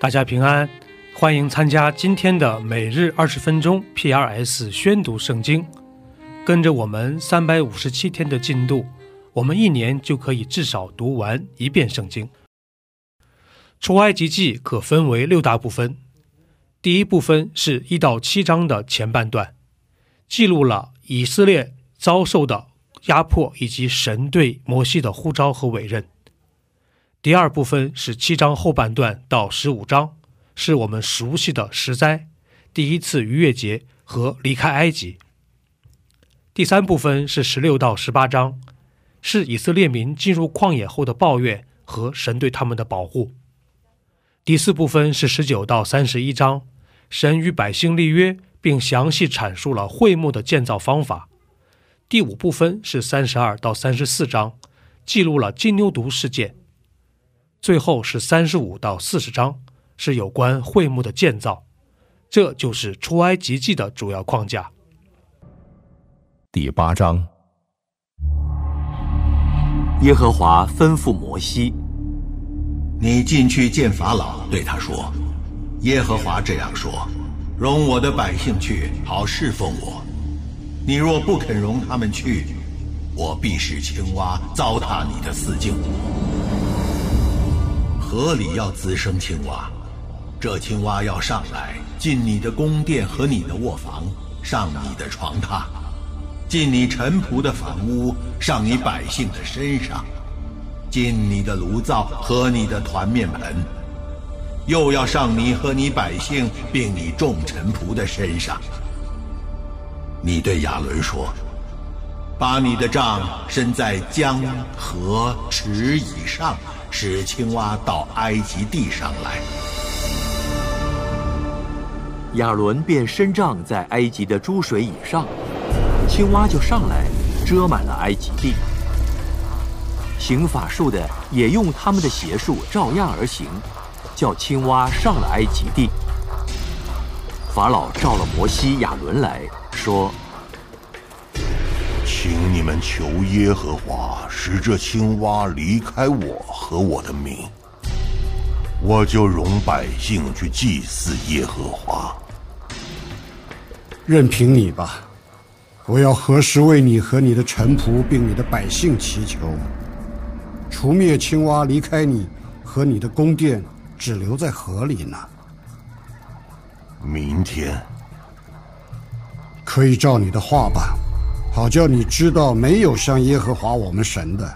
大家平安，欢迎参加今天的每日二十分钟 P.R.S 宣读圣经。跟着我们三百五十七天的进度，我们一年就可以至少读完一遍圣经。出埃及记可分为六大部分，第一部分是一到七章的前半段，记录了以色列遭受的压迫以及神对摩西的呼召和委任。第二部分是七章后半段到十五章，是我们熟悉的十灾、第一次逾越节和离开埃及。第三部分是十六到十八章，是以色列民进入旷野后的抱怨和神对他们的保护。第四部分是十九到三十一章，神与百姓立约，并详细阐述了会幕的建造方法。第五部分是三十二到三十四章，记录了金牛犊事件。最后是三十五到四十章，是有关会幕的建造。这就是出埃及记的主要框架。第八章，耶和华吩咐摩西：“你进去见法老，对他说：‘耶和华这样说：容我的百姓去，好侍奉我。你若不肯容他们去，我必使青蛙糟蹋你的四境。河里要滋生青蛙，这青蛙要上来，进你的宫殿和你的卧房，上你的床榻。’”进你臣仆的房屋，上你百姓的身上；进你的炉灶和你的团面盆，又要上你和你百姓并你众臣仆的身上。你对亚伦说：“把你的杖伸在江河池以上，使青蛙到埃及地上来。”亚伦便伸杖在埃及的诸水以上。青蛙就上来，遮满了埃及地。行法术的也用他们的邪术照样而行，叫青蛙上了埃及地。法老召了摩西、亚伦来说：“请你们求耶和华使这青蛙离开我和我的民，我就容百姓去祭祀耶和华。任凭你吧。”我要何时为你和你的臣仆并你的百姓祈求，除灭青蛙离开你和你的宫殿，只留在河里呢？明天可以照你的话吧，好叫你知道没有像耶和华我们神的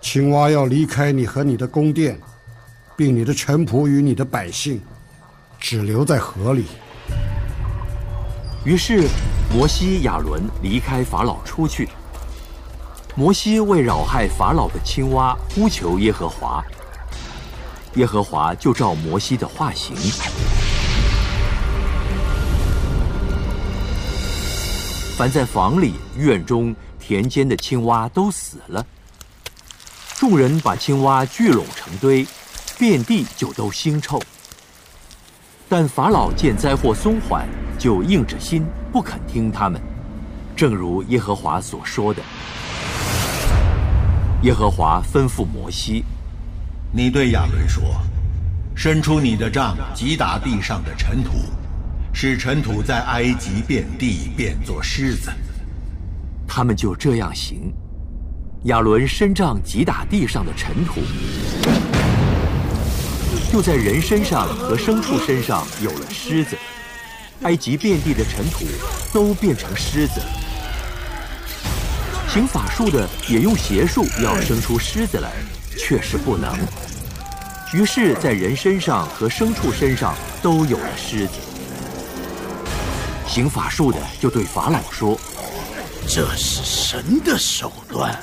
青蛙要离开你和你的宫殿，并你的臣仆与你的百姓，只留在河里。于是。摩西、亚伦离开法老出去。摩西为扰害法老的青蛙呼求耶和华，耶和华就照摩西的话行。凡在房里、院中、田间的青蛙都死了。众人把青蛙聚拢成堆，遍地就都腥臭。但法老见灾祸松缓。就硬着心不肯听他们，正如耶和华所说的。耶和华吩咐摩西：“你对亚伦说，伸出你的杖，击打地上的尘土，使尘土在埃及遍地变作狮子。”他们就这样行。亚伦伸杖击打地上的尘土，就在人身上和牲畜身上有了狮子。埃及遍地的尘土都变成狮子，行法术的也用邪术要生出狮子来，却是不能。于是，在人身上和牲畜身上都有了狮子。行法术的就对法老说：“这是神的手段。”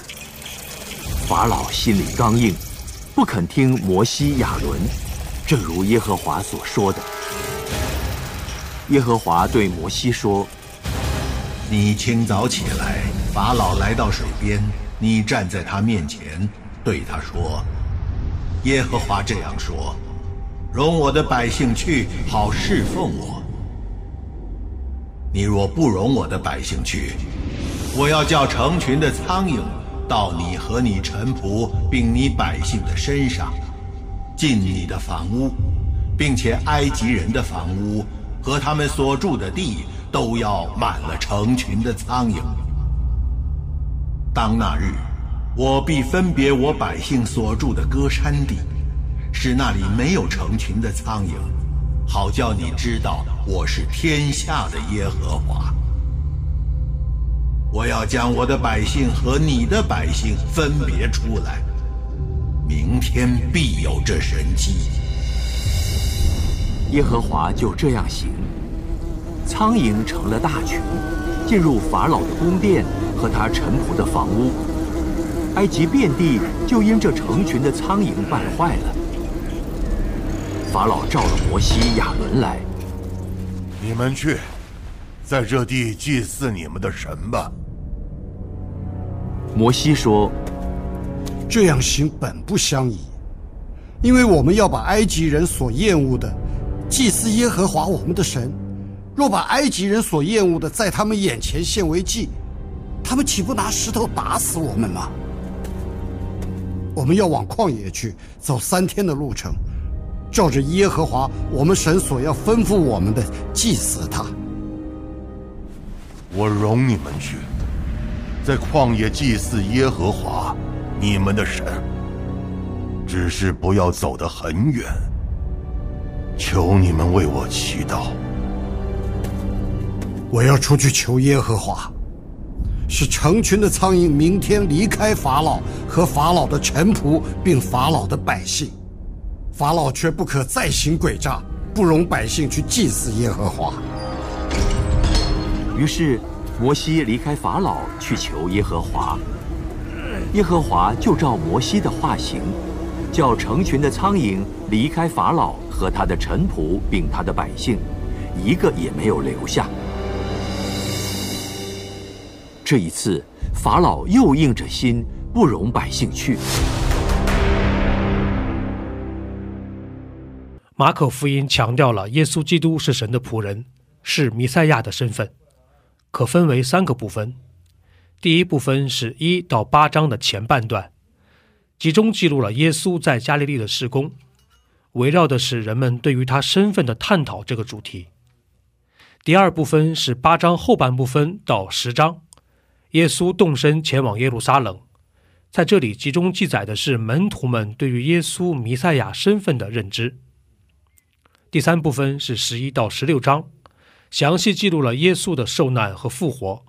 法老心里刚硬，不肯听摩西、亚伦，正如耶和华所说的。耶和华对摩西说：“你清早起来，法老来到水边，你站在他面前，对他说：‘耶和华这样说：容我的百姓去，好侍奉我。你若不容我的百姓去，我要叫成群的苍蝇到你和你臣仆并你百姓的身上，进你的房屋，并且埃及人的房屋和他们所住的地都要满了成群的苍蝇。当那日，我必分别我百姓所住的歌山地，使那里没有成群的苍蝇，好叫你知道我是天下的耶和华。我要将我的百姓和你的百姓分别出来，明天必有这神迹。耶和华就这样行，苍蝇成了大群，进入法老的宫殿和他臣仆的房屋，埃及遍地就因这成群的苍蝇败坏了。法老召了摩西、亚伦来，你们去，在这地祭祀你们的神吧。摩西说：“这样行本不相宜，因为我们要把埃及人所厌恶的祭祀耶和华我们的神。若把埃及人所厌恶的在他们眼前献为祭，他们岂不拿石头打死我们吗？我们要往旷野去，走三天的路程，照着耶和华我们神所要吩咐我们的祭祀他。我容你们去。”在旷野祭祀耶和华，你们的神。只是不要走得很远。求你们为我祈祷。我要出去求耶和华，使成群的苍蝇明天离开法老和法老的臣仆，并法老的百姓。法老却不可再行诡诈，不容百姓去祭祀耶和华。于是。摩西离开法老去求耶和华，耶和华就照摩西的话行，叫成群的苍蝇离开法老和他的臣仆并他的百姓，一个也没有留下。这一次，法老又硬着心不容百姓去。马可福音强调了耶稣基督是神的仆人，是弥赛亚的身份。可分为三个部分，第一部分是一到八章的前半段，集中记录了耶稣在加利利的施工，围绕的是人们对于他身份的探讨这个主题。第二部分是八章后半部分到十章，耶稣动身前往耶路撒冷，在这里集中记载的是门徒们对于耶稣弥赛亚身份的认知。第三部分是十一到十六章。详细记录了耶稣的受难和复活，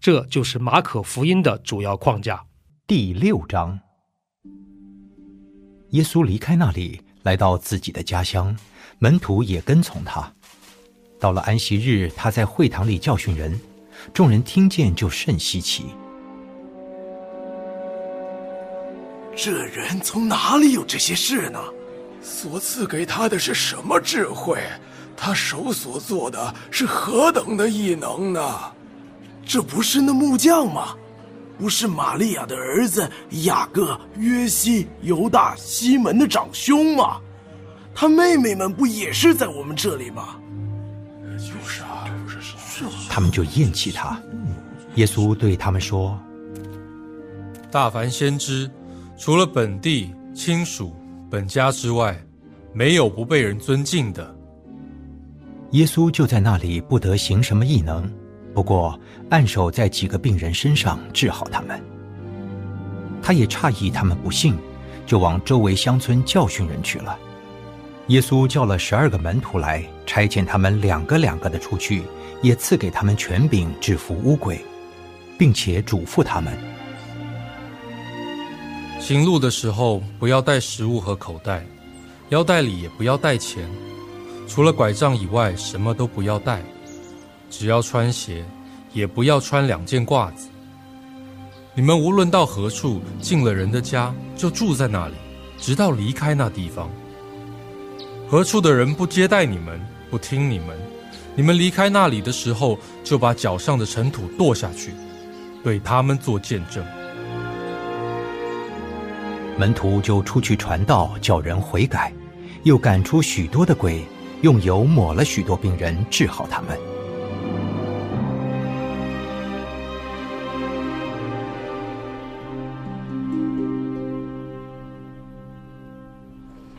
这就是马可福音的主要框架。第六章，耶稣离开那里，来到自己的家乡，门徒也跟从他。到了安息日，他在会堂里教训人，众人听见就甚稀奇。这人从哪里有这些事呢？所赐给他的是什么智慧？他手所做的是何等的异能呢？这不是那木匠吗？不是玛利亚的儿子雅各、约西、犹大、西门的长兄吗？他妹妹们不也是在我们这里吗？就是啊，是啊。他们就厌弃他。耶稣对他们说：“大凡先知，除了本地亲属、本家之外，没有不被人尊敬的。”耶稣就在那里，不得行什么异能，不过按手在几个病人身上治好他们。他也诧异他们不信，就往周围乡村教训人去了。耶稣叫了十二个门徒来，差遣他们两个两个的出去，也赐给他们权柄制服乌鬼，并且嘱咐他们：行路的时候不要带食物和口袋，腰带里也不要带钱。除了拐杖以外，什么都不要带，只要穿鞋，也不要穿两件褂子。你们无论到何处，进了人的家，就住在那里，直到离开那地方。何处的人不接待你们，不听你们，你们离开那里的时候，就把脚上的尘土跺下去，对他们做见证。门徒就出去传道，叫人悔改，又赶出许多的鬼。用油抹了许多病人，治好他们。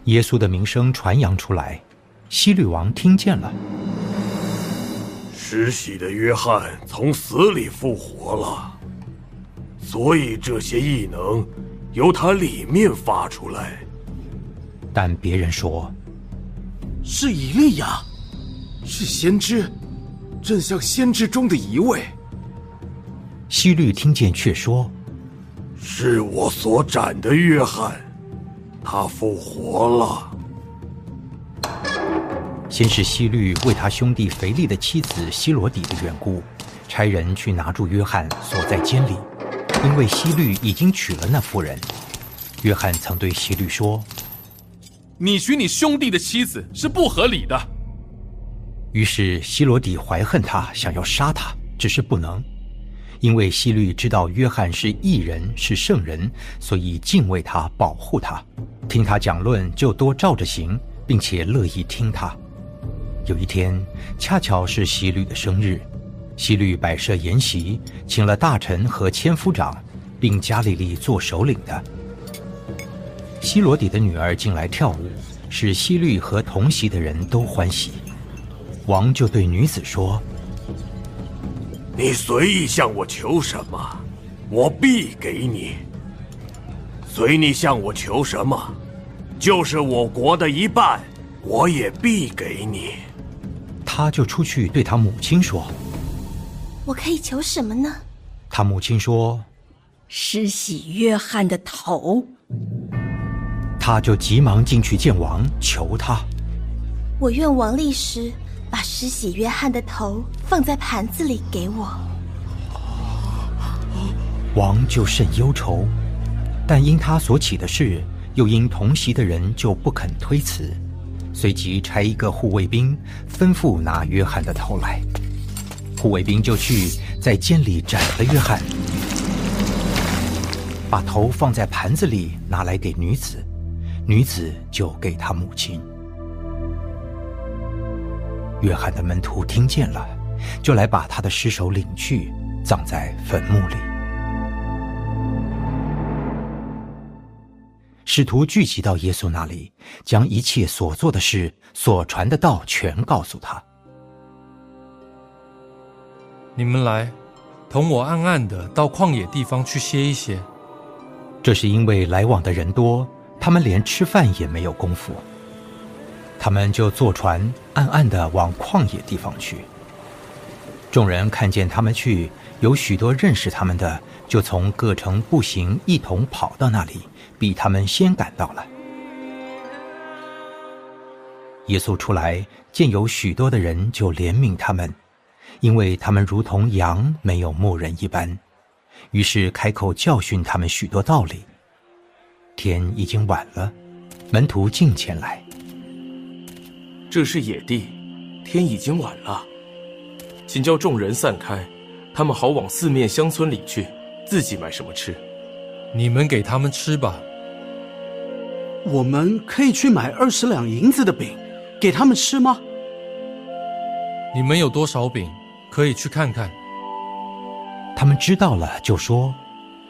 耶稣的名声传扬出来，希律王听见了。施洗的约翰从死里复活了，所以这些异能由它里面发出来。但别人说，是以利亚，是先知，正像先知中的一位。希律听见却说，是我所斩的约翰，他复活了。先是希律为他兄弟腓力的妻子希罗底的缘故，差人去拿住约翰锁在监里，因为希律已经娶了那妇人。约翰曾对希律说。你娶你兄弟的妻子是不合理的。于是希罗底怀恨他，想要杀他，只是不能，因为希律知道约翰是异人，是圣人，所以敬畏他，保护他，听他讲论就多照着行，并且乐意听他。有一天，恰巧是希律的生日，希律摆设筵席，请了大臣和千夫长，并加利利做首领的。西罗底的女儿进来跳舞，使西律和同席的人都欢喜。王就对女子说：“你随意向我求什么，我必给你。随你向我求什么，就是我国的一半，我也必给你。”他就出去对他母亲说：“我可以求什么呢？”他母亲说：“施洗约翰的头。”他就急忙进去见王，求他：“我愿王立时把施洗约翰的头放在盘子里给我。”王就甚忧愁，但因他所起的事，又因同席的人就不肯推辞，随即差一个护卫兵吩咐拿约翰的头来。护卫兵就去在监里斩了约翰，把头放在盘子里拿来给女子。女子就给他母亲。约翰的门徒听见了，就来把他的尸首领去，葬在坟墓里。使徒聚集到耶稣那里，将一切所做的事、所传的道全告诉他。你们来，同我暗暗的到旷野地方去歇一歇。这是因为来往的人多。他们连吃饭也没有功夫，他们就坐船暗暗的往旷野地方去。众人看见他们去，有许多认识他们的，就从各城步行一同跑到那里，比他们先赶到了。耶稣出来见有许多的人，就怜悯他们，因为他们如同羊没有牧人一般，于是开口教训他们许多道理。天已经晚了，门徒进前来。这是野地，天已经晚了，请叫众人散开，他们好往四面乡村里去，自己买什么吃。你们给他们吃吧。我们可以去买二十两银子的饼，给他们吃吗？你们有多少饼？可以去看看。他们知道了，就说：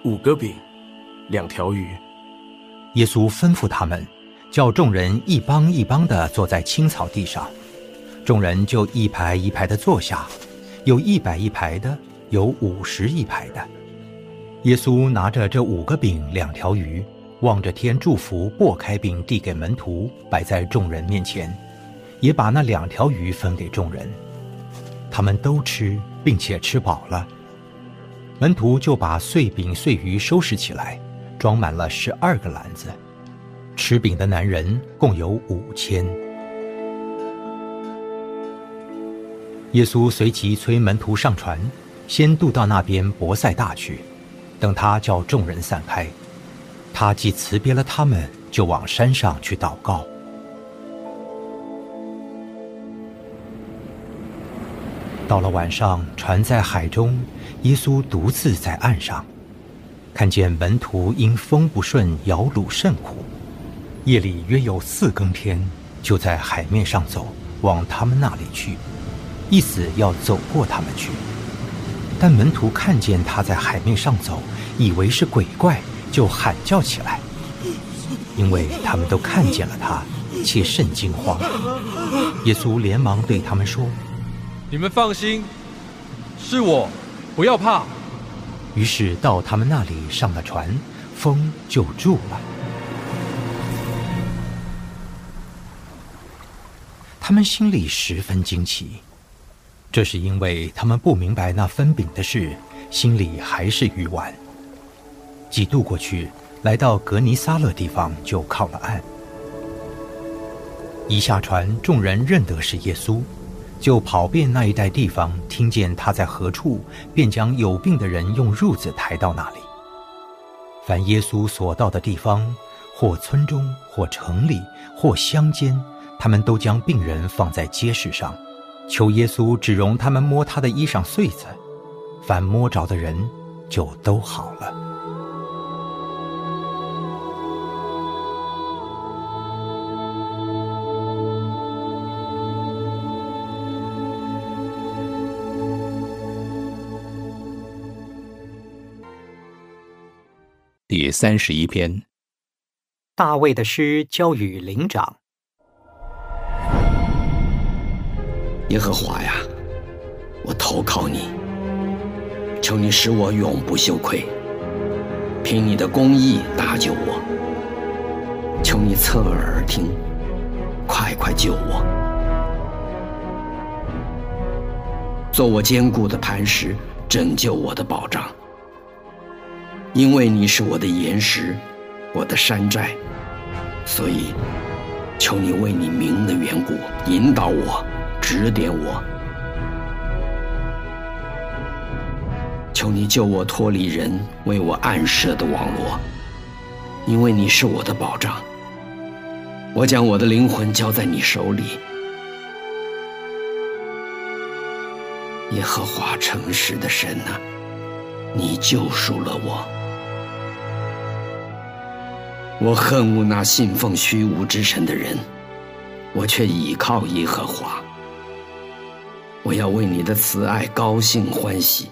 五个饼，两条鱼。耶稣吩咐他们，叫众人一帮一帮的坐在青草地上，众人就一排一排的坐下，有一百一排的，有五十一排的。耶稣拿着这五个饼两条鱼，望着天祝福，擘开饼递给门徒，摆在众人面前，也把那两条鱼分给众人，他们都吃，并且吃饱了。门徒就把碎饼碎鱼收拾起来。装满了十二个篮子，吃饼的男人共有五千。耶稣随即催门徒上船，先渡到那边博塞大去。等他叫众人散开，他既辞别了他们，就往山上去祷告。到了晚上，船在海中，耶稣独自在岸上。看见门徒因风不顺摇橹甚苦，夜里约有四更天，就在海面上走，往他们那里去，意思要走过他们去。但门徒看见他在海面上走，以为是鬼怪，就喊叫起来：“因为他们都看见了他，且甚惊慌。耶稣连忙对他们说：“你们放心，是我，不要怕。”于是到他们那里上了船，风就住了。他们心里十分惊奇，这是因为他们不明白那分饼的事，心里还是愚顽。几度过去，来到格尼撒勒地方，就靠了岸。一下船，众人认得是耶稣，就跑遍那一带地方，听见他在何处，便将有病的人用褥子抬到那里。凡耶稣所到的地方，或村中，或城里，或乡间，他们都将病人放在街市上，求耶稣只容他们摸他的衣裳穗子，凡摸着的人就都好了。第三十一篇，大卫的诗交与灵长。耶和华呀，我投靠你，求你使我永不羞愧，凭你的公义搭救我。求你侧耳而听，快快救我，做我坚固的磐石，拯救我的保障。因为你是我的岩石，我的山寨，所以求你为你名的缘故引导我，指点我。求你救我脱离人为我暗设的网络，因为你是我的保障。我将我的灵魂交在你手里，耶和华诚实的神呐，你救赎了我。我恨恶那信奉虚无之神的人，我却倚靠耶和华。我要为你的慈爱高兴欢喜，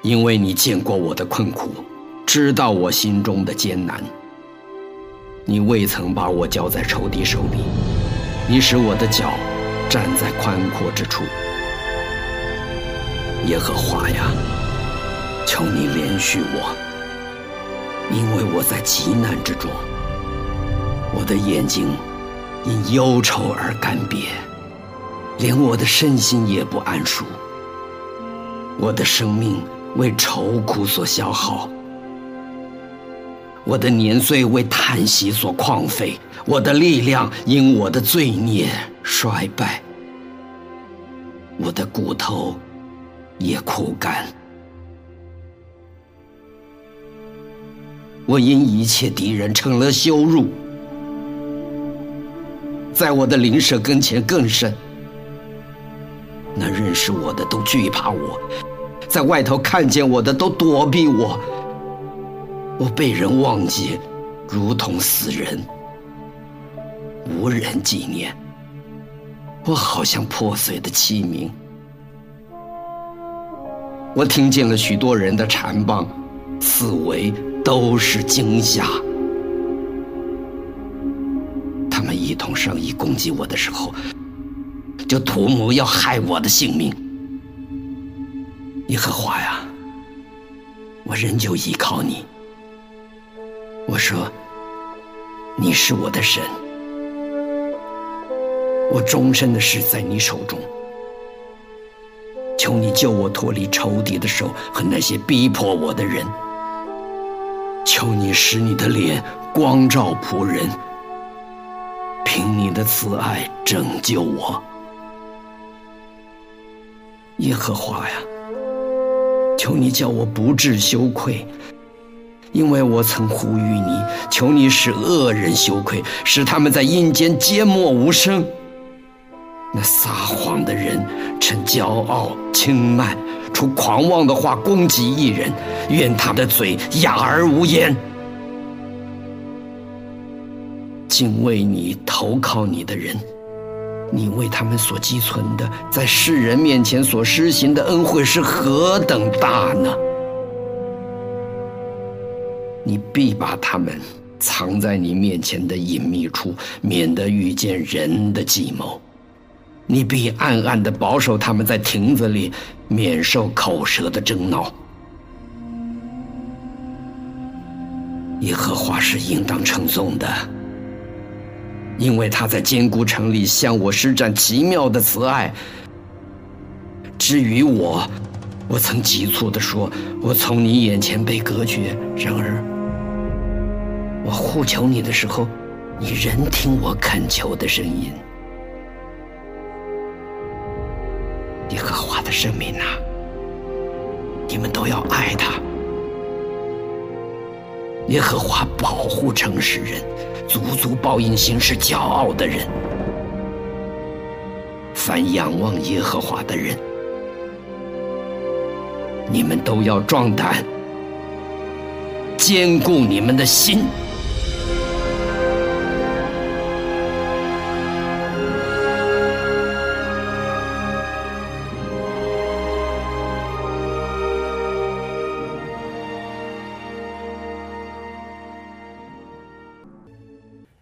因为你见过我的困苦，知道我心中的艰难。你未曾把我交在仇敌手里，你使我的脚站在宽阔之处。耶和华呀，求你怜恤我。因为我在极难之中，我的眼睛因忧愁而干瘪，连我的身心也不安舒。我的生命为愁苦所消耗，我的年岁为叹息所旷废，我的力量因我的罪孽衰败，我的骨头也枯干。我因一切敌人成了羞辱，在我的灵舍跟前更甚。那认识我的都惧怕我，在外头看见我的都躲避我。我被人忘记，如同死人，无人纪念。我好像破碎的器皿。我听见了许多人的缠棒，四围。都是惊吓。他们一同商议攻击我的时候，就图谋要害我的性命。耶和华呀，我仍旧依靠你。我说，你是我的神，我终身的事在你手中。求你救我脱离仇敌的手和那些逼迫我的人。求你使你的脸光照仆人，凭你的慈爱拯救我，耶和华呀！求你叫我不致羞愧，因为我曾呼吁你。求你使恶人羞愧，使他们在阴间缄默无声。那撒谎的人趁骄傲轻慢。出狂妄的话攻击一人，愿他的嘴哑而无言。敬畏你、投靠你的人，你为他们所积存的，在世人面前所施行的恩惠是何等大呢？你必把他们藏在你面前的隐秘处，免得遇见人的计谋。你必暗暗的保守他们在亭子里，免受口舌的争闹。耶和华是应当称颂的，因为他在坚固城里向我施展奇妙的慈爱。至于我，我曾急促地说：“我从你眼前被隔绝。”然而，我呼求你的时候，你仍听我恳求的声音。的生命呐，你们都要爱他。耶和华保护诚实人，足足报应行事骄傲的人。凡仰望耶和华的人，你们都要壮胆，坚固你们的心。